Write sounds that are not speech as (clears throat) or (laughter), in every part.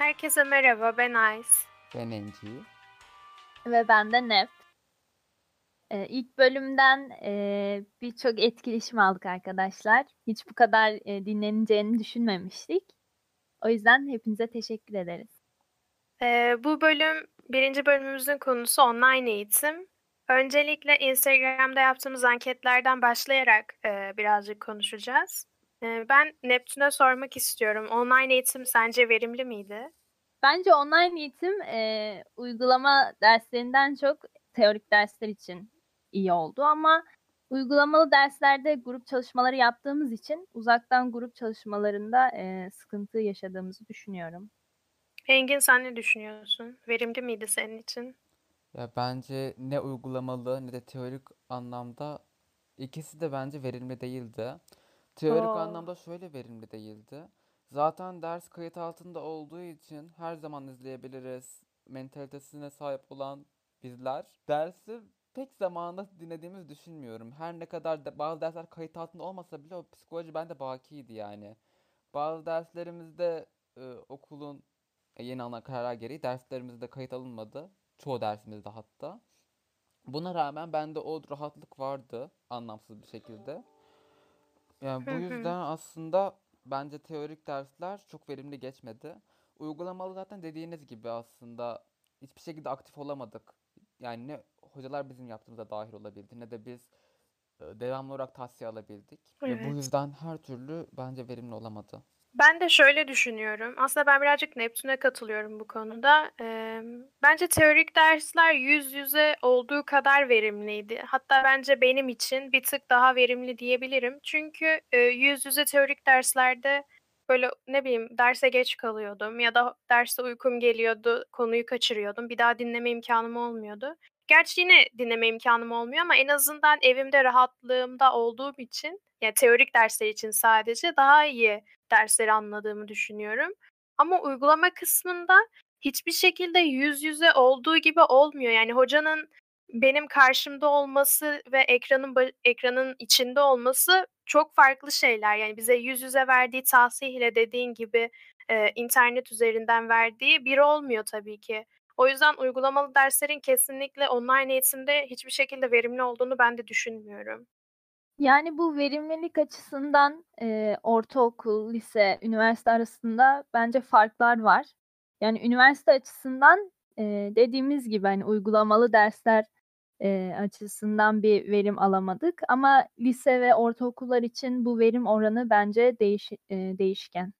Herkese merhaba, ben Ice. Ben Enci. Ve ben de Nef. Ee, ilk bölümden e, birçok etkileşim aldık arkadaşlar. Hiç bu kadar e, dinleneceğini düşünmemiştik. O yüzden hepinize teşekkür ederiz. Ee, bu bölüm, birinci bölümümüzün konusu online eğitim. Öncelikle Instagram'da yaptığımız anketlerden başlayarak e, birazcık konuşacağız. E, ben Neptün'e sormak istiyorum. Online eğitim sence verimli miydi? Bence online eğitim e, uygulama derslerinden çok teorik dersler için iyi oldu ama uygulamalı derslerde grup çalışmaları yaptığımız için uzaktan grup çalışmalarında e, sıkıntı yaşadığımızı düşünüyorum. Engin sen ne düşünüyorsun? Verimli miydi senin için? Ya bence ne uygulamalı ne de teorik anlamda ikisi de bence verimli değildi. Teorik Oo. anlamda şöyle verimli değildi. Zaten ders kayıt altında olduğu için her zaman izleyebiliriz mentalitesine sahip olan bizler dersi pek zamanında dinlediğimizi düşünmüyorum. Her ne kadar da bazı dersler kayıt altında olmasa bile o psikoloji bende bakiydi yani. Bazı derslerimizde e, okulun e, yeni alınan kararlar gereği derslerimizde kayıt alınmadı. Çoğu dersimizde hatta. Buna rağmen bende o rahatlık vardı anlamsız bir şekilde. Yani bu Hı hı. yüzden aslında bence teorik dersler çok verimli geçmedi. Uygulamalı zaten dediğiniz gibi aslında hiçbir şekilde aktif olamadık. Yani ne hocalar bizim yaptığımıza dahil olabildi ne de biz e, devamlı olarak tavsiye alabildik. Ve bu Evet. yüzden her türlü bence verimli olamadı. Ben de şöyle düşünüyorum. Aslında ben birazcık Neptün'e katılıyorum bu konuda. Eee, bence teorik dersler yüz yüze olduğu kadar verimliydi. Hatta bence benim için bir tık daha verimli diyebilirim. Çünkü e, yüz yüze teorik derslerde böyle ne bileyim derse geç kalıyordum ya da derste uykum geliyordu, konuyu kaçırıyordum. Bir daha dinleme imkanım olmuyordu. Gerçi yine dinleme imkanım olmuyor ama en azından evimde rahatlığımda olduğum için, ya teorik dersler için sadece daha iyi dersleri anladığımı düşünüyorum. Ama uygulama kısmında hiçbir şekilde yüz yüze olduğu gibi olmuyor. Yani hocanın benim karşımda olması ve ekranın ekranın içinde olması çok farklı şeyler. Yani bize yüz yüze verdiği tavsiye ile dediğin gibi e, internet üzerinden verdiği bir olmuyor tabii ki. O yüzden uygulamalı derslerin kesinlikle online eğitimde hiçbir şekilde verimli olduğunu ben de düşünmüyorum. Yani bu verimlilik açısından e, ortaokul, lise, üniversite arasında bence farklar var. Yani üniversite açısından e, dediğimiz gibi hani uygulamalı dersler e, açısından bir verim alamadık. Ama lise ve ortaokullar için bu verim oranı bence değiş, e, değişken.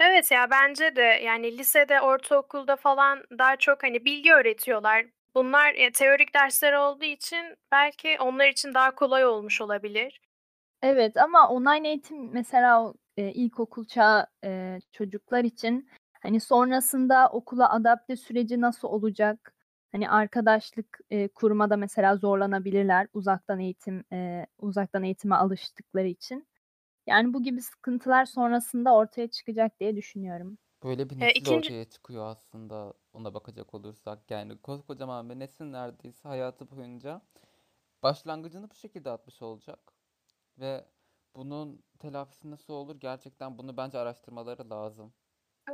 Evet ya bence de yani lisede, ortaokulda falan daha çok hani bilgi öğretiyorlar. Bunlar ya, teorik dersler olduğu için belki onlar için daha kolay olmuş olabilir. Evet ama online eğitim mesela e, ilkokul çağı e, çocuklar için hani sonrasında okula adapte süreci nasıl olacak? Hani arkadaşlık e, kurmada mesela zorlanabilirler uzaktan eğitim e, uzaktan eğitime alıştıkları için. Yani bu gibi sıkıntılar sonrasında ortaya çıkacak diye düşünüyorum. Böyle bir E, nesil ikinci ortaya çıkıyor aslında ona bakacak olursak. Yani koskocaman bir nesil neredeyse hayatı boyunca başlangıcını bu şekilde atmış olacak. Ve bunun telafisi nasıl olur gerçekten bunu bence araştırmaları lazım.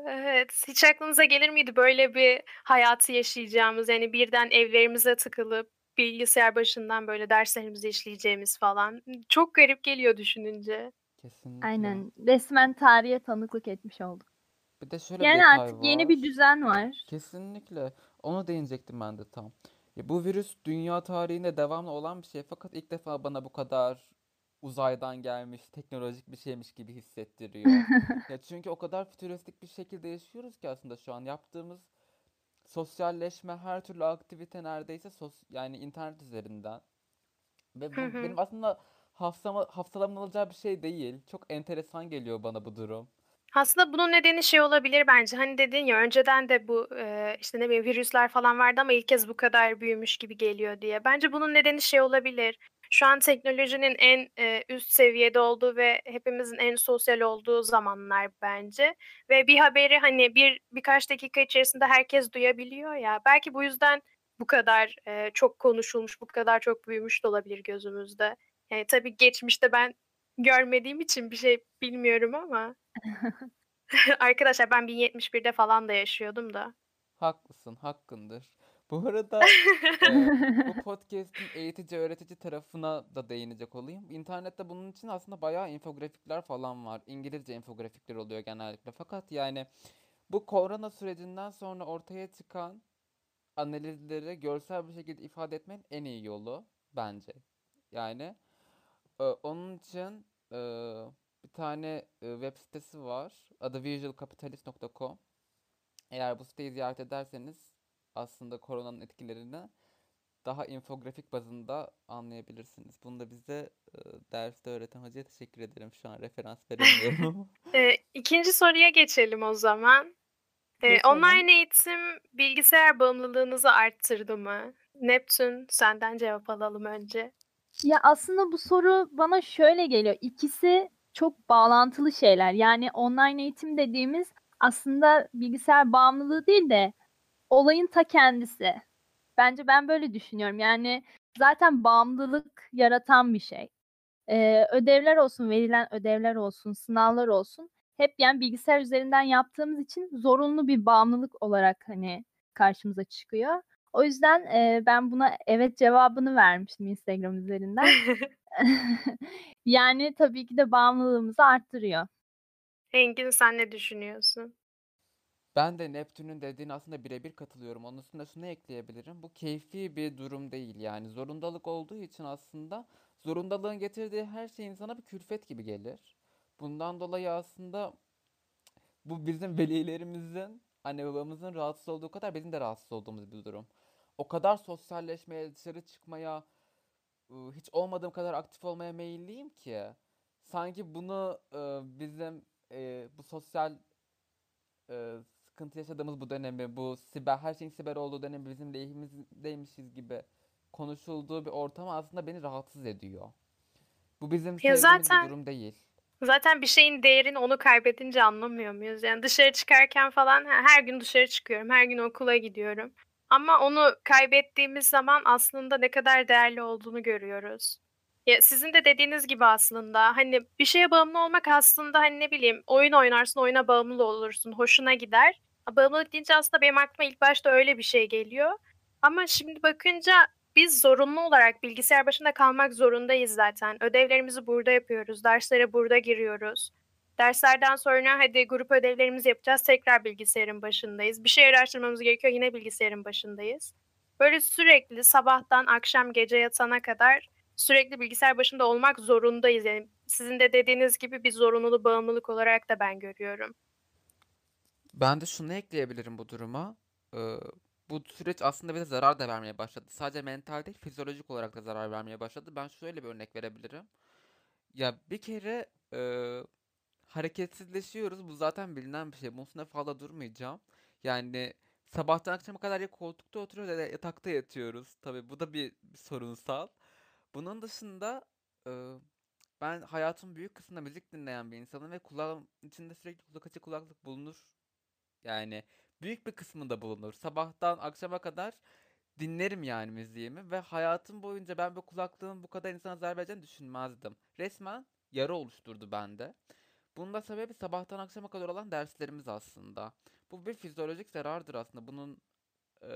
Evet, hiç aklınıza gelir miydi böyle bir hayatı yaşayacağımız? Yani birden evlerimize tıkılıp bilgisayar başından böyle derslerimizi işleyeceğimiz falan. Çok garip geliyor düşününce. Kesinlikle. Aynen resmen tarihe tanıklık etmiş olduk. Bir de şöyle bir Yani detay artık yeni bir var. düzen var. Kesinlikle. Onu değinecektim ben de tam. Ya bu virüs dünya tarihinde devamlı olan bir şey fakat ilk defa bana bu kadar uzaydan gelmiş, teknolojik bir şeymiş gibi hissettiriyor. (laughs) Ya çünkü o kadar fütüristik bir şekilde yaşıyoruz ki aslında şu an yaptığımız sosyalleşme, her türlü aktivite neredeyse sos yani internet üzerinden. Ve bu benim aslında hafsama, hafsalamın alacağı bir şey değil. Çok enteresan geliyor bana bu durum. Aslında bunun nedeni şey olabilir bence. Hani dedin ya önceden de bu e, işte ne bileyim virüsler falan vardı ama ilk kez bu kadar büyümüş gibi geliyor diye. Bence bunun nedeni şey olabilir. Şu an teknolojinin en e, üst seviyede olduğu ve hepimizin en sosyal olduğu zamanlar bence. Ve bir haberi hani bir birkaç dakika içerisinde herkes duyabiliyor ya. Belki bu yüzden bu kadar e, çok konuşulmuş, bu kadar çok büyümüş de olabilir gözümüzde. Yani tabii geçmişte ben görmediğim için bir şey bilmiyorum ama. (laughs) (laughs) Arkadaşlar ben 1071'de falan da yaşıyordum da. Haklısın, hakkındır. Bu arada eee, bu (laughs) podcast'in eğitici öğretici tarafına da değinecek olayım. İnternette bunun için aslında bayağı infografikler falan var. İngilizce infografikler oluyor genellikle. Fakat yani bu korona sürecinden sonra ortaya çıkan analizleri görsel bir şekilde ifade etmenin en iyi yolu bence. Yani e, onun için e, bir tane e, web sitesi var. Adı visualcapitalist.com. Eğer bu siteyi ziyaret ederseniz aslında koronanın etkilerini daha infografik bazında anlayabilirsiniz. Bunu da bize e, derste öğreten hocaya teşekkür ederim. Şu an referans veremiyorum. Ee, (laughs) ikinci soruya geçelim o zaman. Ee, Geçelim. online eğitim bilgisayar bağımlılığınızı arttırdı mı? Neptün senden cevap alalım önce. Ya aslında bu soru bana şöyle geliyor. İkisi çok bağlantılı şeyler. Yani online eğitim dediğimiz aslında bilgisayar bağımlılığı değil de olayın ta kendisi. Bence ben böyle düşünüyorum. Yani zaten bağımlılık yaratan bir şey. Ee, ödevler olsun, verilen ödevler olsun, sınavlar olsun. Hep yani bilgisayar üzerinden yaptığımız için zorunlu bir bağımlılık olarak hani karşımıza çıkıyor. O yüzden e, ben buna evet cevabını vermiştim Instagram üzerinden. (laughs) (laughs) yani tabii ki de bağımlılığımızı arttırıyor. Engin sen ne düşünüyorsun? Ben de Neptün'ün dediğine aslında birebir katılıyorum. Onun üstüne şunu ekleyebilirim. Bu keyfi bir durum değil yani. Zorundalık olduğu için aslında zorundalığın getirdiği her şey insana bir külfet gibi gelir. Bundan dolayı aslında bu bizim velilerimizin, anne babamızın rahatsız olduğu kadar bizim de rahatsız olduğumuz bir durum. O kadar sosyalleşmeye, dışarı çıkmaya, hiç olmadığım kadar aktif olmaya meyilliyim ki. Sanki bunu bizim bu sosyal sıkıntı yaşadığımız bu dönemi, bu siber, her şeyin siber olduğu dönemi bizim lehimizdeymişiz gibi konuşulduğu bir ortam aslında beni rahatsız ediyor. Bu bizim Ya sevdiğimiz bir zaten durum değil. zaten bir şeyin değerini onu kaybedince anlamıyor muyuz? Yani dışarı çıkarken falan her gün dışarı çıkıyorum, her gün okula gidiyorum. Ama onu kaybettiğimiz zaman aslında ne kadar değerli olduğunu görüyoruz. Ya sizin de dediğiniz gibi aslında hani bir şeye bağımlı olmak aslında hani ne bileyim oyun oynarsın oyuna bağımlı olursun hoşuna gider. Bağımlılık deyince aslında benim aklıma ilk başta öyle bir şey geliyor. Ama şimdi bakınca biz zorunlu olarak bilgisayar başında kalmak zorundayız zaten. Ödevlerimizi burada yapıyoruz, derslere burada giriyoruz. Derslerden sonra hadi grup ödevlerimizi yapacağız, tekrar bilgisayarın başındayız. Bir şey araştırmamız gerekiyor, yine bilgisayarın başındayız. Böyle sürekli sabahtan akşam gece yatana kadar sürekli bilgisayar başında olmak zorundayız. Yani sizin de dediğiniz gibi bir zorunluluk, bağımlılık olarak da ben görüyorum. Ben de şunu ekleyebilirim bu duruma. Ee, bu süreç aslında bize zarar da vermeye başladı. Sadece mental değil, fizyolojik olarak da zarar vermeye başladı. Ben şöyle bir örnek verebilirim. Ya bir kere e, hareketsizleşiyoruz. Bu zaten bilinen bir şey. Bunun üstüne fazla durmayacağım. Yani sabahtan akşama kadar ya koltukta oturuyoruz ya da yatakta yatıyoruz. Tabii bu da bir, bir sorunsal. Bunun dışında e, ben hayatımın büyük kısmında müzik dinleyen bir insanım ve kulağım içinde sürekli kulak açık kulaklık bulunur. Yani büyük bir kısmında bulunur. Sabahtan akşama kadar dinlerim yani müziğimi ve hayatım boyunca ben bu kulaklığın bu kadar insana zarar vereceğini düşünmezdim. Resmen yara oluşturdu bende. Bunun da sebebi sabahtan akşama kadar olan derslerimiz aslında. Bu bir fizyolojik zarardır aslında. Bunun eee,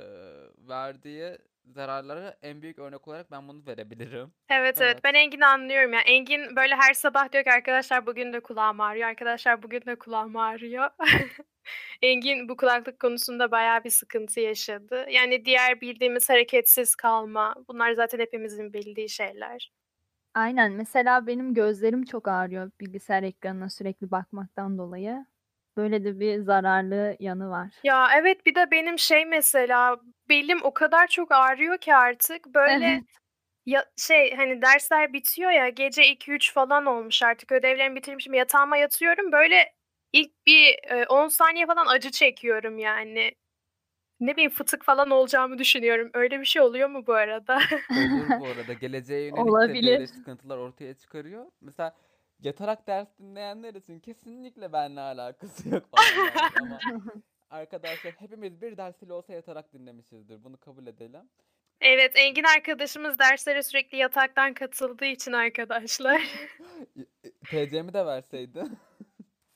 verdiği zararlara en büyük örnek olarak ben bunu verebilirim. Evet evet Evet. ben Engin'i anlıyorum ya. Engin böyle her sabah diyor ki arkadaşlar bugün de kulağım ağrıyor. Arkadaşlar bugün de kulağım ağrıyor. (laughs) Engin bu kulaklık konusunda bayağı bir sıkıntı yaşadı. Yani diğer bildiğimiz hareketsiz kalma. Bunlar zaten hepimizin bildiği şeyler. Aynen. Mesela benim gözlerim çok ağrıyor bilgisayar ekranına sürekli bakmaktan dolayı. Böyle de bir zararlı yanı var. Ya evet bir de benim şey mesela belim o kadar çok ağrıyor ki artık böyle Evet. ya şey hani dersler bitiyor ya gece 2-3 falan olmuş artık ödevlerimi bitirmişim yatağıma yatıyorum böyle ilk bir e, 10 saniye falan acı çekiyorum yani. Ne bileyim fıtık falan olacağımı düşünüyorum. Öyle bir şey oluyor mu bu arada? Olur bu (laughs) arada. Geleceğe yönelik de Olabilir. böyle sıkıntılar ortaya çıkarıyor. Mesela yatarak ders dinleyenler için kesinlikle benimle alakası yok. Ama (laughs) arkadaşlar hepimiz bir dersiyle olsa yatarak dinlemişizdir. Bunu kabul edelim. Evet, Engin arkadaşımız derslere sürekli yataktan katıldığı için arkadaşlar. (laughs) TC'mi de verseydin.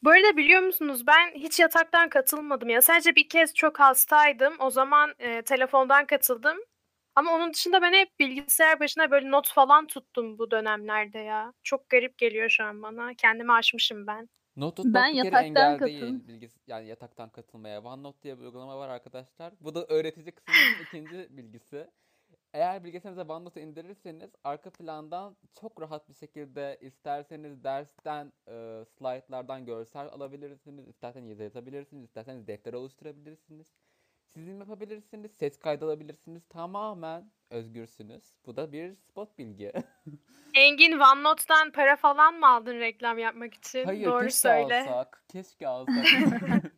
Bu arada biliyor musunuz ben hiç yataktan katılmadım ya. Sadece bir kez çok hastaydım. O zaman e, telefondan katıldım. Ama onun dışında ben hep bilgisayar başına böyle not falan tuttum bu dönemlerde ya. Çok garip geliyor şu an bana. Kendimi aşmışım ben. Not tutmak Ben bir kere yataktan engel katıl- değil. Bilgis yani yataktan katılmaya. OneNote diye bir uygulama var arkadaşlar. Bu da öğretici kısmının ikinci bilgisi. Eğer bilgisayarınıza OneNote'u indirirseniz arka plandan çok rahat bir şekilde isterseniz dersten e, slaytlardan görsel alabilirsiniz, isterseniz yazı yazabilirsiniz, isterseniz defter oluşturabilirsiniz. Çizim yapabilirsiniz, ses kaydı alabilirsiniz. Tamamen özgürsünüz. Bu da bir spot bilgi. (laughs) Engin OneNote'dan para falan mı aldın reklam yapmak için? Hayır, Doğru keşke söyle. alsak. Keşke alsak. (laughs)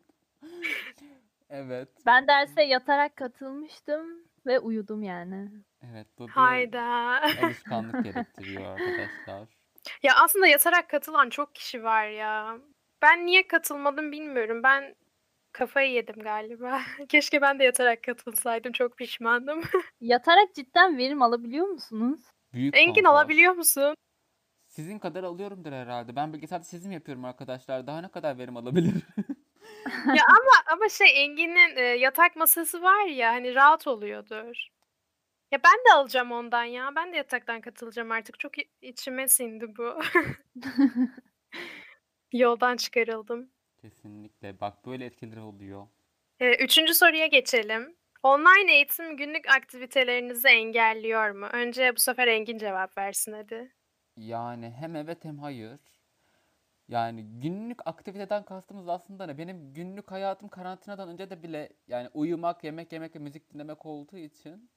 Evet. Ben derse yatarak katılmıştım ve uyudum yani. Evet, bu bir Hayda. alışkanlık (laughs) gerektiriyor arkadaşlar. Ya aslında yatarak katılan çok kişi var ya. Ben niye katılmadım bilmiyorum. Ben kafayı yedim galiba. (laughs) Keşke ben de yatarak katılsaydım. Çok pişmanım. (laughs) Yatarak cidden verim alabiliyor musunuz? Büyük Engin konfor. alabiliyor musun? Sizin kadar alıyorumdur herhalde. Ben bilgisayarda çizim yapıyorum arkadaşlar. Daha ne kadar verim alabilirim? Ya ama ama şey Engin'in e, yatak masası var ya hani rahat oluyordur. Ya ben de alacağım ondan ya. Ben de yataktan katılacağım artık. Çok i- içime sindi bu. (laughs) Yoldan çıkarıldım. Kesinlikle. Bak böyle etkileri oluyor. Ee, üçüncü soruya geçelim. Online eğitim günlük aktivitelerinizi engelliyor mu? Önce bu sefer Engin cevap versin hadi. Yani hem evet hem hayır. Yani günlük aktiviteden kastımız aslında ne? Benim günlük hayatım karantinadan önce de bile yani uyumak, yemek yemek ve müzik dinlemek olduğu için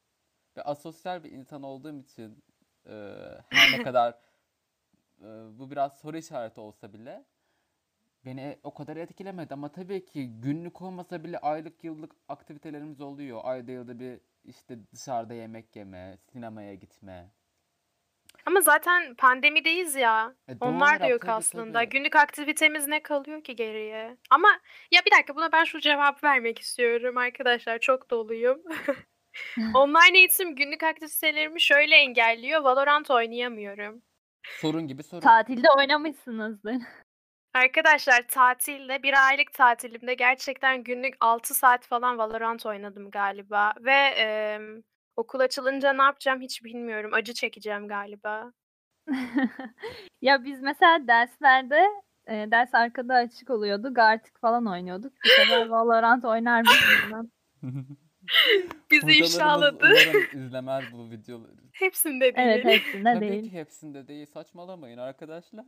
ve asosyal bir insan olduğum için e, her ne (laughs) kadar e, bu biraz soru işareti olsa bile beni o kadar etkilemedi ama tabii ki günlük olmasa bile aylık yıllık aktivitelerimiz oluyor. Ayda yılda bir işte dışarıda yemek yeme, sinemaya gitme. Ama zaten pandemideyiz ya. E, Onlar da yok tabii, aslında. tabii. Günlük aktivitemiz ne kalıyor ki geriye? Ama ya bir dakika buna ben şu cevap vermek istiyorum arkadaşlar. Çok doluyum. (laughs) Online eğitim günlük aktivitelerimi şöyle engelliyor. Valorant oynayamıyorum. Sorun gibi sorun. Tatilde oynamışsınızdır. Arkadaşlar tatilde bir aylık tatilimde gerçekten günlük 6 saat falan Valorant oynadım galiba ve em, okul açılınca ne yapacağım hiç bilmiyorum. Acı çekeceğim galiba. (laughs) ya biz mesela derslerde e, ders arkada açık oluyordu. Gartic falan oynuyorduk. Bu sefer Valorant oynar mısınız? (laughs) Bizi ifşaladı. umarım (laughs) izlemez bu videoları. Hepsinde değil. evet hepsinde Tabii değil. ki hepsinde değil. Saçmalamayın arkadaşlar.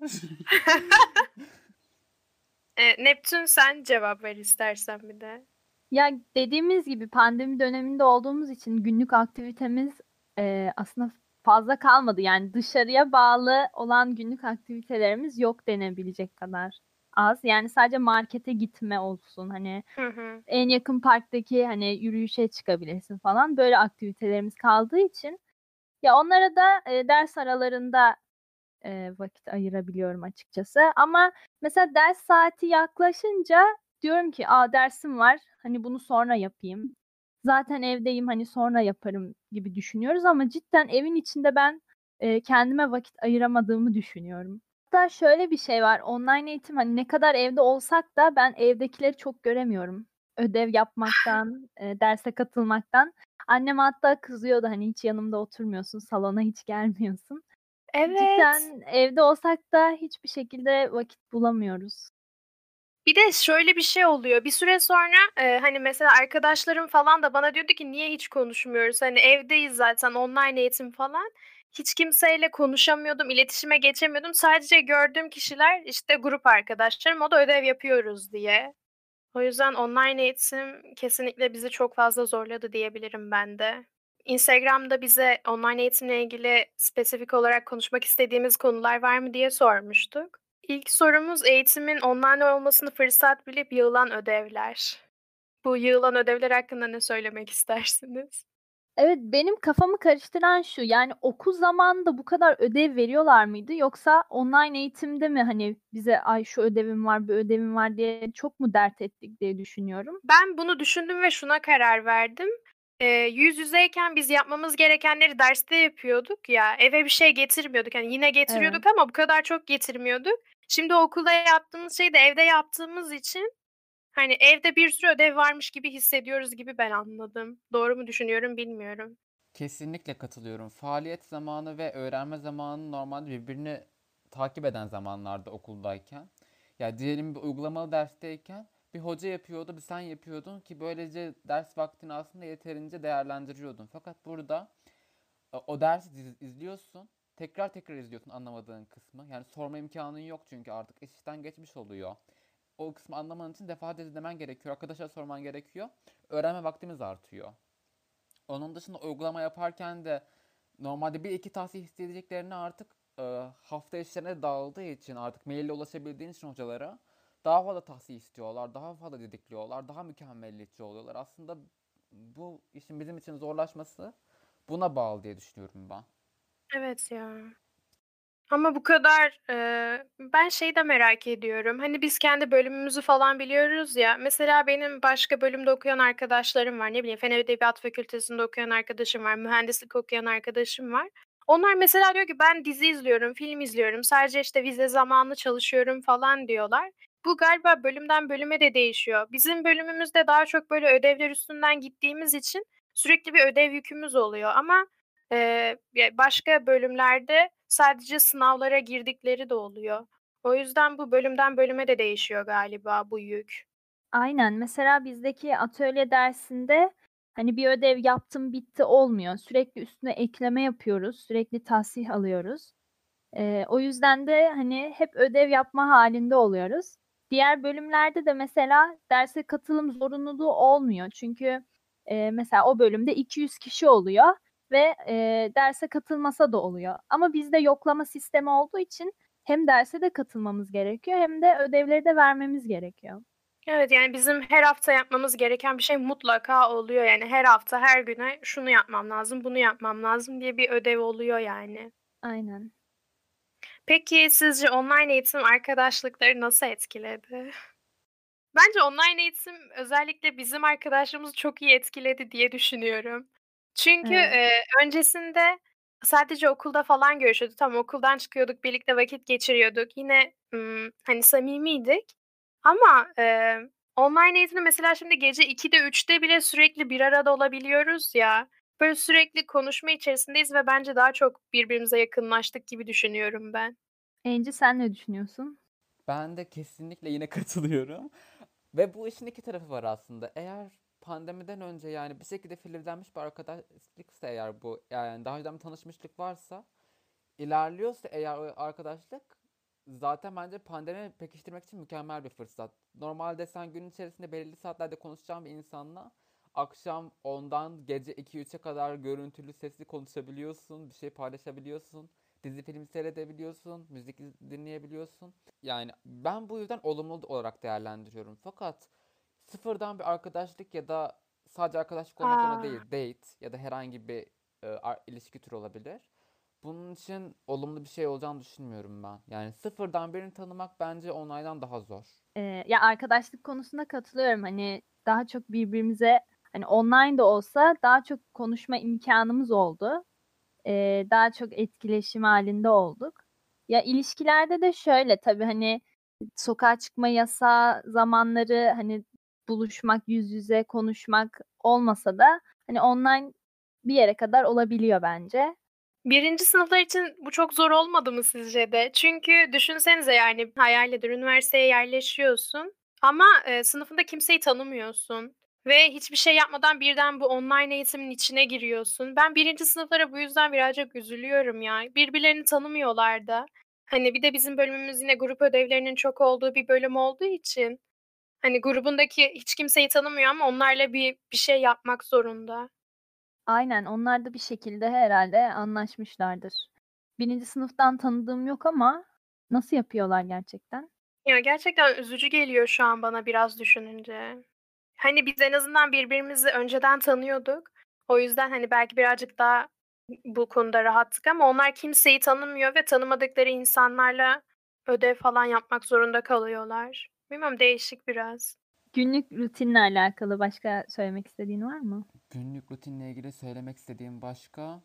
E, Neptün sen cevap ver istersen bir de. Ya dediğimiz gibi pandemi döneminde olduğumuz için günlük aktivitemiz e, aslında fazla kalmadı. Yani dışarıya bağlı olan günlük aktivitelerimiz yok denebilecek kadar az. Yani sadece markete gitme olsun. Hani Hı hı. en yakın parktaki hani yürüyüşe çıkabilirsin falan. Böyle aktivitelerimiz kaldığı için ya onlara da e, ders aralarında e, vakit ayırabiliyorum açıkçası. Ama mesela ders saati yaklaşınca diyorum ki aa dersim var hani bunu sonra yapayım. Zaten evdeyim hani sonra yaparım gibi düşünüyoruz ama cidden evin içinde ben e, kendime vakit ayıramadığımı düşünüyorum. Hatta şöyle bir şey var online eğitim hani ne kadar evde olsak da ben evdekileri çok göremiyorum. Ödev yapmaktan, e, derse katılmaktan. Annem hatta kızıyordu hani hiç yanımda oturmuyorsun, salona hiç gelmiyorsun. Evet. Cidden evde olsak da hiçbir şekilde vakit bulamıyoruz. Bir de şöyle bir şey oluyor. Bir süre sonra e, hani mesela arkadaşlarım falan da bana diyordu ki niye hiç konuşmuyoruz? Hani evdeyiz zaten online eğitim falan. Hiç kimseyle konuşamıyordum, iletişime geçemiyordum. Sadece gördüğüm kişiler işte grup arkadaşlarım. O da ödev yapıyoruz diye. O yüzden online eğitim kesinlikle bizi çok fazla zorladı diyebilirim ben de. Instagram'da bize online eğitimle ilgili spesifik olarak konuşmak istediğimiz konular var mı diye sormuştuk. İlk sorumuz eğitimin online olmasını fırsat bilip yığılan ödevler. Bu yığılan ödevler hakkında ne söylemek (laughs) istersiniz? Evet benim kafamı karıştıran şu yani okul zamanında bu kadar ödev veriyorlar mıydı yoksa online eğitimde mi hani bize ay şu ödevim var bu ödevim var diye çok mu dert ettik diye düşünüyorum. Ben bunu düşündüm ve şuna karar verdim. Ee, yüz yüzeyken biz yapmamız gerekenleri derste yapıyorduk ya. Eve bir şey getirmiyorduk. Yani yine getiriyorduk ama bu kadar çok getirmiyorduk. Şimdi okulda yaptığımız şeyi de evde yaptığımız için hani evde bir sürü ödev varmış gibi hissediyoruz gibi ben anladım. Doğru mu düşünüyorum bilmiyorum. Kesinlikle katılıyorum. Faaliyet zamanı ve öğrenme zamanı normalde birbirini takip eden zamanlarda okuldayken. Ya diyelim bir uygulamalı dersteyken bir hoca yapıyordu, bir sen yapıyordun ki böylece ders vaktini aslında yeterince değerlendiriyordun. Fakat burada e, o dersi iz- izliyorsun, tekrar tekrar izliyorsun anlamadığın kısmı. Yani sorma imkanın yok çünkü artık iş işten geçmiş oluyor. O kısmı anlaman için defalarca izlemen gerekiyor, arkadaşlara sorman gerekiyor. Öğrenme vaktimiz artıyor. Onun dışında uygulama yaparken de normalde bir iki tahsil isteyeceklerini artık e, hafta içlerine dağıldığı için artık maille ulaşabildiğin için hocalara daha fazla tahsil istiyorlar, daha fazla didikliyorlar, daha mükemmelliyetçi oluyorlar. Aslında bu işin bizim için zorlaşması buna bağlı diye düşünüyorum ben. Evet ya. Ama bu kadar eee, ben şeyi de merak ediyorum. Hani biz kendi bölümümüzü falan biliyoruz ya. Mesela benim başka bölümde okuyan arkadaşlarım var. Ne bileyim Fen Edebiyat Fakültesinde okuyan arkadaşım var. Mühendislik okuyan arkadaşım var. Onlar mesela diyor ki ben dizi izliyorum, film izliyorum. Sadece işte vize zamanlı çalışıyorum falan diyorlar. Bu galiba bölümden bölüme de değişiyor. Bizim bölümümüzde daha çok böyle ödevler üstünden gittiğimiz için sürekli bir ödev yükümüz oluyor. Ama ya başka bölümlerde sadece sınavlara girdikleri de oluyor. O yüzden bu bölümden bölüme de değişiyor galiba bu yük. Aynen. Mesela bizdeki atölye dersinde hani bir ödev yaptım bitti olmuyor. Sürekli üstüne ekleme yapıyoruz. Sürekli tahsih alıyoruz. Eee, o yüzden de hani hep ödev yapma halinde oluyoruz. Diğer bölümlerde de mesela derse katılım zorunluluğu olmuyor. Çünkü eee, mesela o bölümde 200 kişi oluyor ve eee, derse katılmasa da oluyor. Ama bizde yoklama sistemi olduğu için hem derse de katılmamız gerekiyor hem de ödevleri de vermemiz gerekiyor. Evet yani bizim her hafta yapmamız gereken bir şey mutlaka oluyor. Yani her hafta her güne şunu yapmam lazım, bunu yapmam lazım diye bir ödev oluyor yani. Aynen. Peki sizce online eğitim arkadaşlıkları nasıl etkiledi? Bence online eğitim özellikle bizim arkadaşlığımızı çok iyi etkiledi diye düşünüyorum. Çünkü Evet. eee, öncesinde sadece okulda falan görüşüyorduk. Tamam okuldan çıkıyorduk, birlikte vakit geçiriyorduk. Yine ım, hani samimiydik. Ama eee, online eğitimde mesela şimdi gece 2'de 3'te bile sürekli bir arada olabiliyoruz ya. Böyle sürekli konuşma içerisindeyiz ve bence daha çok birbirimize yakınlaştık gibi düşünüyorum ben. Enci sen ne düşünüyorsun? Ben de kesinlikle yine (laughs) katılıyorum. Ve bu işin iki tarafı var aslında. Eğer pandemiden önce yani bir şekilde filizlenmiş bir arkadaşlıksa eğer bu yani daha önceden tanışmışlık varsa ilerliyorsa eğer o arkadaşlık zaten bence pandemi pekiştirmek için mükemmel bir fırsat. Normalde sen gün içerisinde belirli saatlerde konuşacağın bir insanla akşam 10'dan gece 2-3'e kadar görüntülü sesli konuşabiliyorsun, bir şey paylaşabiliyorsun, dizi film seyredebiliyorsun, müzik dinleyebiliyorsun. Yani ben bu yüzden olumlu olarak değerlendiriyorum. Fakat sıfırdan bir arkadaşlık ya da sadece arkadaşlık olmak zorunda değil, date ya da herhangi bir e, ilişki türü olabilir. Bunun için olumlu bir şey olacağını düşünmüyorum ben. Yani sıfırdan birini tanımak bence online'dan daha zor. Eee, ya arkadaşlık konusunda katılıyorum. Hani daha çok birbirimize hani online de olsa daha çok konuşma imkanımız oldu. Eee, daha çok etkileşim halinde olduk. Ya ilişkilerde de şöyle tabii hani sokağa çıkma yasağı zamanları hani buluşmak, yüz yüze konuşmak olmasa da hani online bir yere kadar olabiliyor bence. Birinci sınıflar için bu çok zor olmadı mı sizce de? Çünkü düşünsenize yani hayal edin üniversiteye yerleşiyorsun ama e, sınıfında kimseyi tanımıyorsun ve hiçbir şey yapmadan birden bu online eğitimin içine giriyorsun. Ben birinci sınıflara bu yüzden birazcık üzülüyorum ya. Birbirlerini tanımıyorlar da. Hani bir de bizim bölümümüz yine grup ödevlerinin çok olduğu bir bölüm olduğu için hani grubundaki hiç kimseyi tanımıyor ama onlarla bir bir şey yapmak zorunda. Aynen onlar da bir şekilde herhalde anlaşmışlardır. Birinci sınıftan tanıdığım yok ama nasıl yapıyorlar gerçekten? Ya, gerçekten üzücü geliyor şu an bana biraz düşününce. Hani, biz en azından birbirimizi önceden tanıyorduk. O yüzden, hani, belki birazcık daha bu konuda rahattık ama onlar kimseyi tanımıyor ve tanımadıkları insanlarla ödev falan yapmak zorunda kalıyorlar. Bilmiyorum, değişik biraz. Günlük rutinle alakalı başka söylemek istediğin var mı? Günlük rutinle ilgili söylemek istediğim başka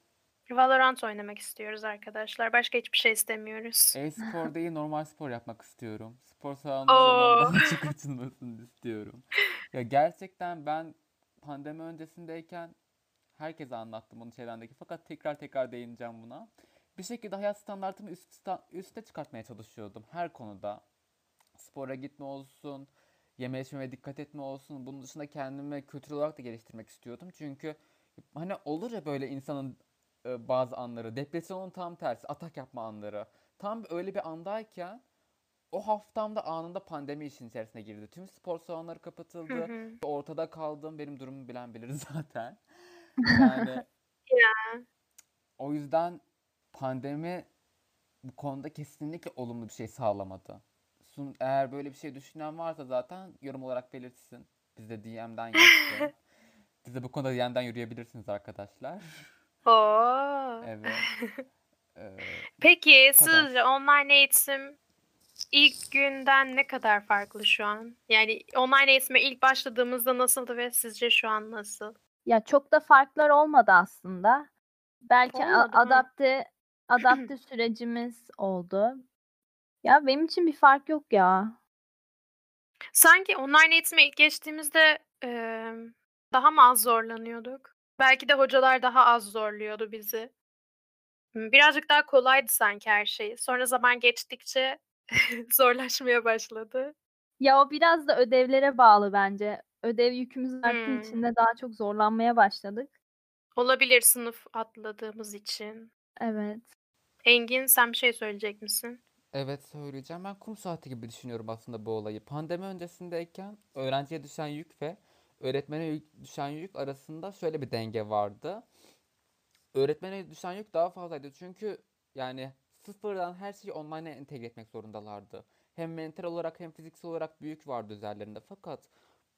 Valorant oynamak istiyoruz arkadaşlar. Başka hiçbir şey istemiyoruz. E-spor (laughs) değil normal spor yapmak istiyorum. Spor salonlarından Oo. daha (laughs) çok açılmasını istiyorum. Ya gerçekten ben pandemi öncesindeyken herkese anlattım bunu çevremdeki. Fakat tekrar tekrar değineceğim buna. Bir şekilde hayat standartımı üst, üste çıkartmaya çalışıyordum her konuda. Spora gitme olsun, yeme içmeme dikkat etme olsun. Bunun dışında kendimi kültürel olarak da geliştirmek istiyordum. Çünkü hani olur ya böyle insanın e, bazı anları, depresyonun tam tersi, atak yapma anları. Tam öyle bir andayken o haftamda anında pandemi işin içerisine girdi. Tüm spor salonları Hı kapatıldı. hı. Ortada kaldım. Benim durumumu bilen bilir (laughs) zaten. (laughs) Yani Ya. o yüzden pandemi bu konuda kesinlikle olumlu bir şey sağlamadı. Sun, eğer böyle bir şey düşünen varsa zaten yorum olarak belirtsin. Biz de DM'den yazsın. (laughs) Biz de bu konuda DM'den yürüyebilirsiniz arkadaşlar. Oo. Evet. Ee, Peki sizce online eğitim ilk günden ne kadar farklı şu an? Yani online eğitime ilk başladığımızda nasıldı ve sizce şu an nasıl? Ya çok da farklar olmadı aslında. Belki Olmadı mı? adapte (clears throat) adapte sürecimiz oldu. Ya benim için bir fark yok ya. Sanki online eğitime ilk geçtiğimizde eee, daha mı az zorlanıyorduk? Belki de hocalar daha az zorluyordu bizi. Birazcık daha kolaydı sanki her şey. Sonra zaman geçtikçe (laughs) zorlaşmaya başladı. Ya o biraz da ödevlere bağlı bence. Ödev yükümüz arttığı için Hmm. de daha çok zorlanmaya başladık. Olabilir sınıf atladığımız için. Evet. Engin sen bir şey söyleyecek misin? Evet söyleyeceğim. Ben kum saati gibi düşünüyorum aslında bu olayı. Pandemi öncesindeyken öğrenciye düşen yük ve öğretmene yük- düşen yük arasında şöyle bir denge vardı. Öğretmene düşen yük daha fazlaydı. Çünkü yani sıfırdan her şeyi online'a entegre etmek zorundalardı. Hem mental olarak hem fiziksel olarak bir yük vardı üzerlerinde. Fakat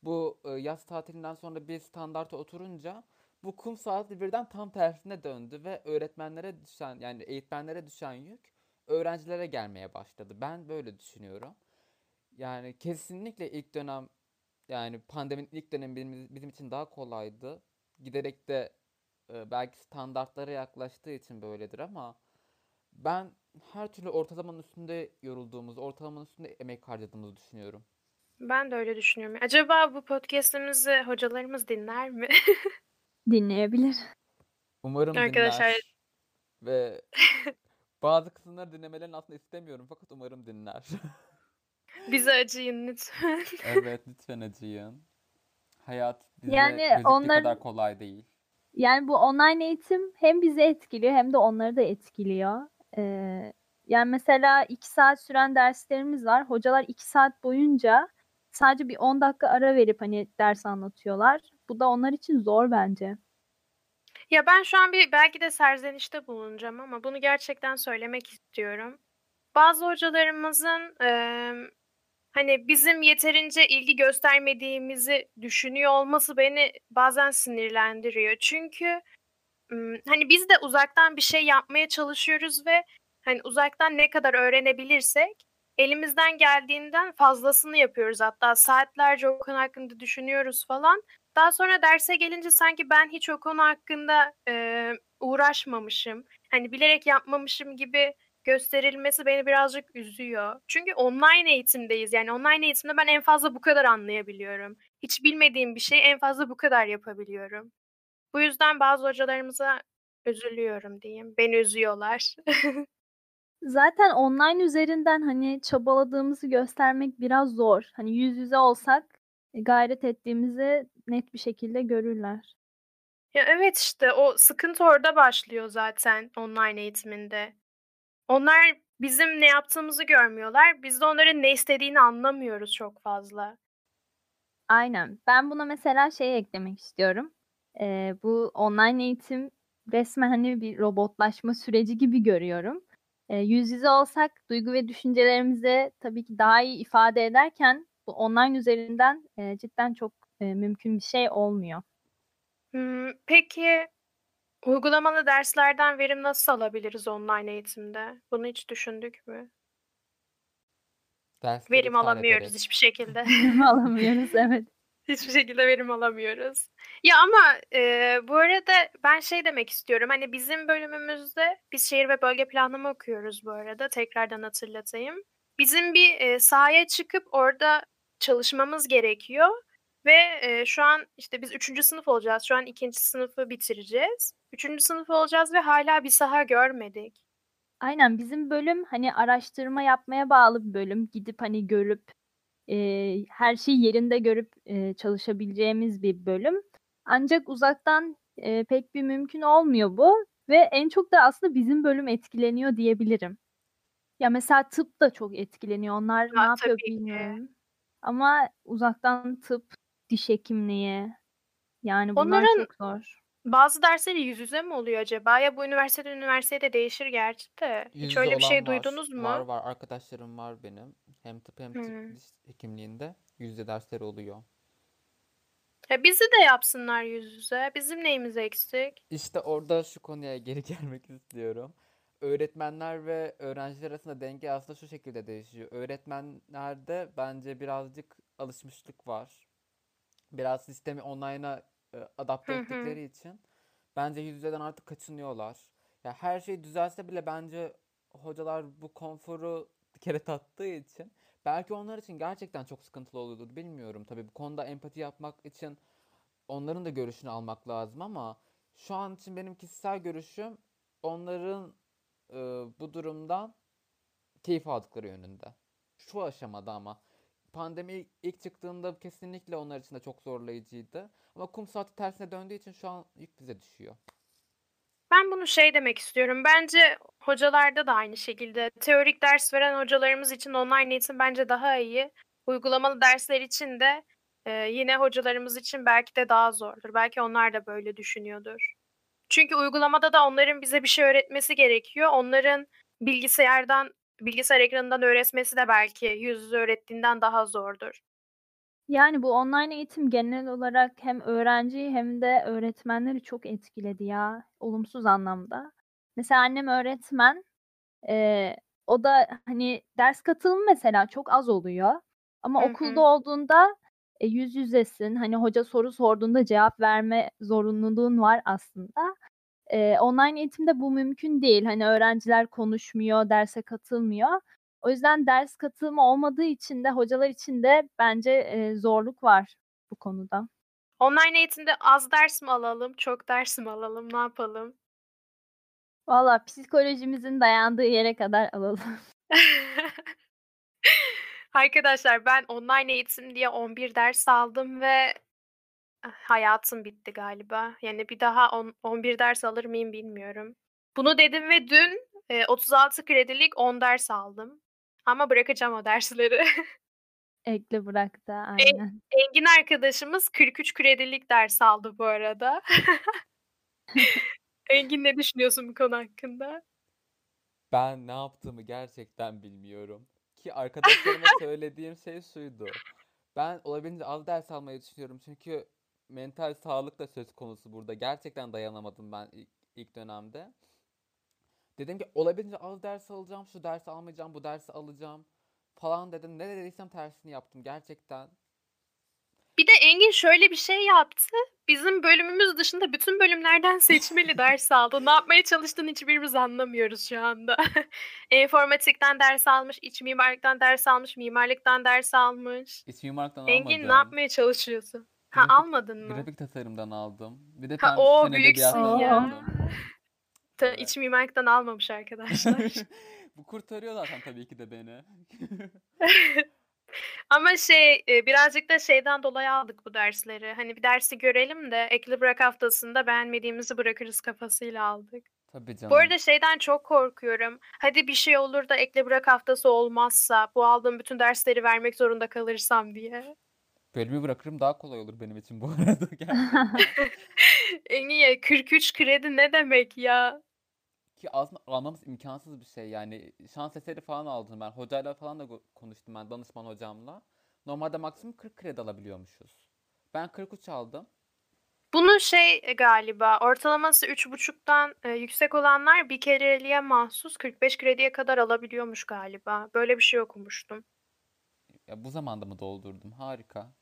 bu e, yaz tatilinden sonra bir standarta oturunca bu kum saati birden tam tersine döndü ve öğretmenlere düşen yani eğitmenlere düşen yük öğrencilere gelmeye başladı. Ben böyle düşünüyorum. Yani kesinlikle ilk dönem yani pandeminin ilk dönemi bizim, bizim için daha kolaydı. Giderek de e, belki standartlara yaklaştığı için böyledir ama ben her türlü ortalamanın üstünde yorulduğumuz, ortalamanın üstünde emek harcadığımızı düşünüyorum. Ben de öyle düşünüyorum. Acaba bu podcast'imizi hocalarımız dinler mi? (laughs) Dinleyebilir. Umarım Arkadaşlar dinler ve (laughs) bazı kısımları dinlemelerini aslında istemiyorum fakat umarım dinler. (laughs) bize acıyın lütfen. Evet, lütfen acıyın. Hayat bize Yani gözüktüğü onlar kadar kolay değil. yani bu online eğitim hem bizi etkiliyor hem de onları da etkiliyor. Ee, yani mesela iki saat süren derslerimiz var. Hocalar iki saat boyunca sadece bir 10 dakika ara verip hani ders anlatıyorlar. Bu da onlar için zor bence. Ya ben şu an bir belki de serzenişte bulunacağım ama bunu gerçekten söylemek istiyorum. Bazı hocalarımızın eee, hani bizim yeterince ilgi göstermediğimizi düşünüyor olması beni bazen sinirlendiriyor. Çünkü hani biz de uzaktan bir şey yapmaya çalışıyoruz ve hani uzaktan ne kadar öğrenebilirsek elimizden geldiğinden fazlasını yapıyoruz. Hatta saatlerce o konu hakkında düşünüyoruz falan. Daha sonra derse gelince sanki ben hiç o konu hakkında eee, uğraşmamışım. Hani bilerek yapmamışım gibi gösterilmesi beni birazcık üzüyor. Çünkü online eğitimdeyiz. Yani online eğitimde ben en fazla bu kadar anlayabiliyorum. Hiç bilmediğim bir şeyi en fazla bu kadar yapabiliyorum. Bu yüzden bazı hocalarımıza üzülüyorum diyeyim. Beni üzüyorlar. (laughs) Zaten online üzerinden hani çabaladığımızı göstermek biraz zor. Hani yüz yüze olsak e, gayret ettiğimizi net bir şekilde görürler. Ya evet işte o sıkıntı orada başlıyor zaten online eğitiminde. Onlar bizim ne yaptığımızı görmüyorlar. Biz de onların ne istediğini anlamıyoruz çok fazla. Aynen. Ben buna mesela şey eklemek istiyorum. Ee, bu online eğitim resmen hani bir robotlaşma süreci gibi görüyorum. Ee, yüz yüze olsak duygu ve düşüncelerimizi tabii ki daha iyi ifade ederken bu online üzerinden e, cidden çok e, mümkün bir şey olmuyor. Hmm, peki uygulamalı derslerden verim nasıl alabiliriz online eğitimde? Bunu hiç düşündük mü? Dersleri Verim alamıyoruz ederek. hiçbir şekilde. (laughs) Alamıyoruz evet. (laughs) Hiçbir şekilde verim alamıyoruz. Ya ama, eee, bu arada ben şey demek istiyorum, hani, bizim bölümümüzde biz şehir ve bölge planlama okuyoruz bu arada, tekrardan hatırlatayım. Bizim bir, eee, sahaya çıkıp orada çalışmamız gerekiyor ve, eee, şu an, işte, biz 3. sınıf olacağız. Şu an 2. sınıfı bitireceğiz. 3. sınıf olacağız ve hâlâ bir saha görmedik. Aynen, bizim bölüm, hani, araştırma yapmaya bağlı bir bölüm. Gidip, hani, görüp, eee, her şeyi yerinde görüp, eee, çalışabileceğimiz bir bölüm. Ancak uzaktan, eee, pek bir mümkün olmuyor bu ve en çok da aslında bizim bölüm etkileniyor diyebilirim. Ya, mesela tıp da çok etkileniyor. Onlar ne A, yapıyor bilmiyorum ama uzaktan tıp, diş hekimliği, yani, bunlar Onların çok zor. bazı dersleri yüz yüze mi oluyor acaba? Ya, bu üniversiteden üniversiteye de değişir gerçi de. Yüz Hiç öyle bir şey var. duydunuz mu? Var, var. Arkadaşlarım var benim. Hem tıp hem tıp Hımm. diş hekimliğinde yüz yüze dersleri oluyor. Ya, bizi de yapsınlar yüz yüze. Bizim neyimiz eksik? İşte orada şu konuya geri (laughs) gelmek istiyorum. Öğretmenler ve öğrenciler arasında denge aslında şu şekilde değişiyor. Öğretmenlerde bence birazcık alışmışlık var. Biraz sistemi online'a e, adapte Hı hı. ettikleri için bence yüz yüzeden artık kaçınıyorlar. Ya her şey düzelse bile bence hocalar bu konforu bir kere (laughs) tattığı için belki onlar için gerçekten çok sıkıntılı oluyordur. Bilmiyorum tabii bu konuda empati yapmak için onların da görüşünü almak lazım ama şu an için benim kişisel görüşüm onların e, bu durumdan keyif aldıkları yönünde. Şu aşamada ama pandemi ilk, çıktığında kesinlikle onlar için de çok zorlayıcıydı. Ama kum saati tersine döndüğü için şu an yük bize düşüyor. Ben bunu şey demek istiyorum. Bence hocalarda da aynı şekilde. Teorik ders veren hocalarımız için online eğitim bence daha iyi. Uygulamalı dersler için de e, yine hocalarımız için belki de daha zordur. Belki onlar da böyle düşünüyordur. Çünkü uygulamada da onların bize bir şey öğretmesi gerekiyor. Onların bilgisayardan, bilgisayar ekranından öğretmesi de belki yüz yüze öğrettiğinden daha zordur. Yani, bu online eğitim genel olarak hem öğrenciyi hem de öğretmenleri çok etkiledi ya, olumsuz anlamda. Mesela annem öğretmen. Eee, o da, hani, ders katılımı mesela çok az oluyor ama Hı okulda hı. olduğunda, e, yüz yüzesin. Hani, hoca soru sorduğunda cevap verme zorunluluğun var aslında. Eee, online eğitimde bu mümkün değil. Hani, öğrenciler konuşmuyor, derse katılmıyor. O yüzden ders katılımı olmadığı için de hocalar için de bence, eee, zorluk var bu konuda. Online eğitimde az ders mi alalım, çok ders mi alalım, ne yapalım? Valla psikolojimizin dayandığı yere kadar alalım. (laughs) Arkadaşlar ben online eğitim diye 11 ders aldım ve ah, hayatım bitti galiba. Yani bir daha on 11 ders alır mıyım bilmiyorum. Bunu dedim ve dün, eee, 36 kredilik 10 ders aldım. Ama bırakacağım o dersleri. (laughs) Ekle bırak da, E aynen. Engin arkadaşımız 43 kredilik ders aldı bu arada. (laughs) (laughs) Engin ne düşünüyorsun bu konu hakkında? Ben ne yaptığımı gerçekten bilmiyorum. Ki arkadaşlarıma söylediğim şey şuydu. Ben olabildiğince az ders almayı düşünüyorum çünkü mental sağlık da söz konusu burada. Gerçekten dayanamadım ben ilk, ilk dönemde. Dedim ki olabildiğince az ders alacağım, şu dersi almayacağım, bu dersi alacağım falan dedim. Ne dediysem tersini yaptım gerçekten. Bir de Engin şöyle bir şey yaptı. Bizim bölümümüz dışında bütün bölümlerden seçmeli (laughs) ders aldı. Ne yapmaya çalıştığını hiçbirimiz anlamıyoruz şu anda. (laughs) Enformatikten ders almış, iç mimarlıktan ders almış, mimarlıktan ders almış. İç mimarlıktan Engin ne yapmaya çalışıyorsun? Ha Grafik, almadın mı? grafik tasarımdan aldım. Bir de Ha o büyüksün ya. aldım. (laughs) Ta, iç mimarlıktan almamış arkadaşlar. (laughs) Bu kurtarıyor zaten tabii ki de beni. (laughs) Ama şey e, birazcık da şeyden dolayı aldık bu dersleri. Hani bir dersi görelim de ekli bırak haftasında beğenmediğimizi bırakırız kafasıyla aldık. Tabii Bu canım. arada şeyden çok korkuyorum. Hadi bir şey olur da ekle bırak haftası olmazsa bu aldığım bütün dersleri vermek zorunda kalırsam diye. Bölümü bırakırım daha kolay olur benim için bu arada (laughs) ya 43 kredi ne demek ya? Ki aslında almamız imkansız bir şey yani. Şans eseri falan aldım ben. Hocayla falan da konuştum ben danışman hocamla. Normalde maksimum 40 kredi alabiliyormuşuz. Ben 43 aldım. Bunun şey e, galiba ortalaması 3,5'tan e, yüksek olanlar bir kereliğe mahsus 45 krediye kadar alabiliyormuş galiba. Böyle bir şey okumuştum. Ya bu zamanda mı doldurdum? Harika.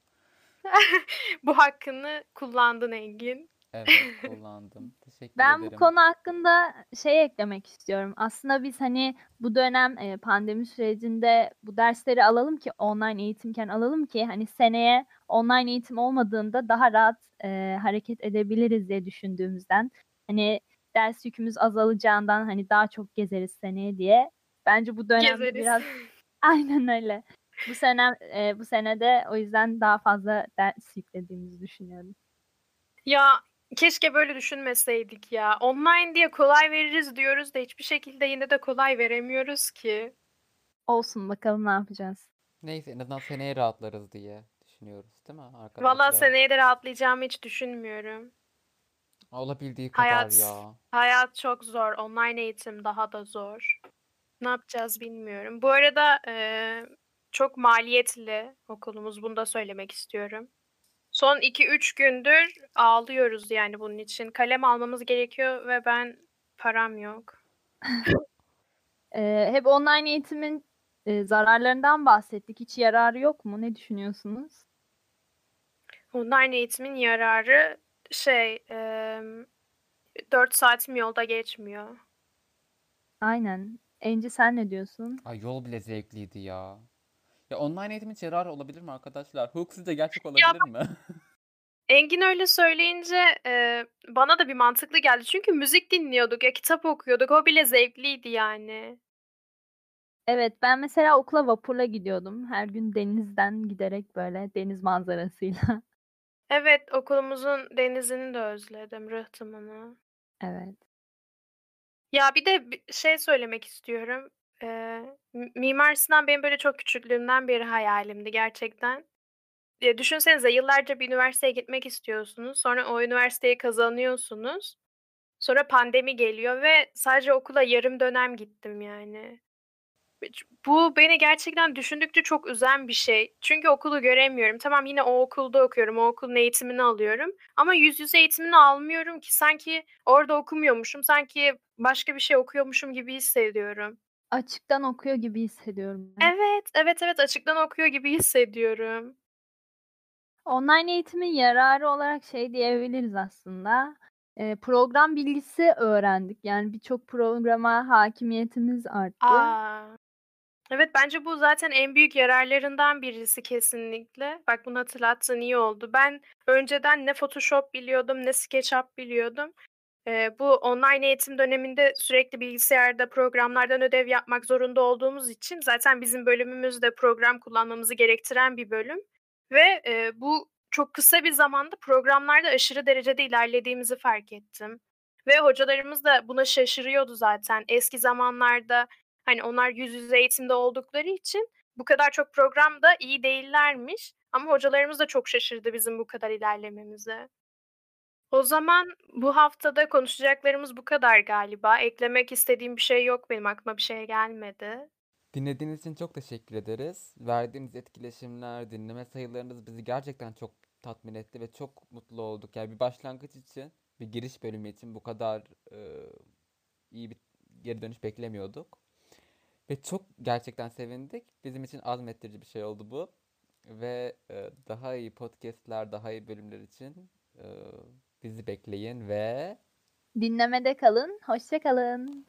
(laughs) Bu hakkını kullandın Engin. Evet kullandım. (laughs) Teşekkür Ben bu ederim. konu hakkında şey eklemek istiyorum. Aslında biz hani bu dönem pandemi sürecinde bu dersleri alalım ki online eğitimken alalım ki hani seneye online eğitim olmadığında daha rahat e, hareket edebiliriz diye düşündüğümüzden hani ders yükümüz azalacağından hani daha çok gezeriz seneye diye. Bence bu dönemde Gezeriz. biraz (laughs) aynen öyle. Bu sene e, bu senede o yüzden daha fazla ders yüklediğimizi düşünüyorum. Ya keşke böyle düşünmeseydik ya. Online diye kolay veririz diyoruz da hiçbir şekilde yine de kolay veremiyoruz ki. Olsun bakalım ne yapacağız. Neyse en azından seneye rahatlarız diye düşünüyoruz değil mi arkadaşlar? Valla seneye de rahatlayacağımı hiç düşünmüyorum. Olabildiği kadar Hayat- ya. Hayat çok zor. Online eğitim daha da zor. Ne yapacağız bilmiyorum. Bu arada eee, çok maliyetli okulumuz. Bunu da söylemek istiyorum. Son 2-3 gündür ağlıyoruz yani bunun için. Kalem almamız gerekiyor ve ben param yok. (laughs) Ee, hep online eğitimin e, zararlarından bahsettik. Hiç yararı yok mu? Ne düşünüyorsunuz? Online eğitimin yararı şey eee 4 saatim yolda geçmiyor. Aynen. Enci sen ne diyorsun? Ay yol bile zevkliydi ya. Ya online eğitimin hiç yararı olabilir mi arkadaşlar? Hukuk sizce gerçek olabilir mi? (laughs) Engin öyle söyleyince eee, bana da bir mantıklı geldi. Çünkü müzik dinliyorduk ya kitap okuyorduk. O bile zevkliydi yani. Evet, ben mesela okula vapurla gidiyordum. Her gün denizden giderek böyle deniz manzarasıyla. (laughs) Evet, okulumuzun denizini de özledim, rıhtımını. Evet. Ya bir de bir şey söylemek istiyorum. Eee, Mimar Sinan benim böyle çok küçüklüğümden beri hayalimdi gerçekten. Ya düşünsenize yıllarca bir üniversiteye gitmek istiyorsunuz. Sonra o üniversiteyi kazanıyorsunuz. Sonra pandemi geliyor ve sadece okula yarım dönem gittim yani. Bu beni gerçekten düşündükçe çok üzen bir şey. Çünkü okulu göremiyorum. Tamam yine o okulda okuyorum. O okulun eğitimini alıyorum. Ama yüz yüze eğitimini almıyorum ki sanki orada okumuyormuşum. Sanki başka bir şey okuyormuşum gibi hissediyorum. Açıktan okuyor gibi hissediyorum ben. Evet, evet, evet açıktan okuyor gibi hissediyorum. Online eğitimin yararı olarak şey diyebiliriz aslında. Ee, program bilgisi öğrendik. Yani birçok programa hakimiyetimiz arttı. Aa. Evet bence bu zaten en büyük yararlarından birisi kesinlikle. Bak bunu hatırlattığın iyi oldu. Ben önceden ne Photoshop biliyordum ne SketchUp biliyordum. Ee, bu online eğitim döneminde sürekli bilgisayarda programlardan ödev yapmak zorunda olduğumuz için zaten bizim bölümümüz de program kullanmamızı gerektiren bir bölüm. Ve e, bu çok kısa bir zamanda programlarda aşırı derecede ilerlediğimizi fark ettim. Ve hocalarımız da buna şaşırıyordu zaten. Eski zamanlarda hani onlar yüz yüze eğitimde oldukları için bu kadar çok program da iyi değillermiş. Ama hocalarımız da çok şaşırdı bizim bu kadar ilerlememize. O zaman bu haftada konuşacaklarımız bu kadar galiba. Eklemek istediğim bir şey yok benim aklıma bir şey gelmedi. Dinlediğiniz için çok teşekkür ederiz. Verdiğiniz etkileşimler, dinleme sayılarınız bizi gerçekten çok tatmin etti ve çok mutlu olduk. Yani bir başlangıç için, bir giriş bölümü için bu kadar e, iyi bir geri dönüş beklemiyorduk. Ve çok gerçekten sevindik. Bizim için azmettirici bir şey oldu bu. Ve e, daha iyi podcastler, daha iyi bölümler için e, bizi bekleyin ve Dinlemede kalın. Hoşça kalın.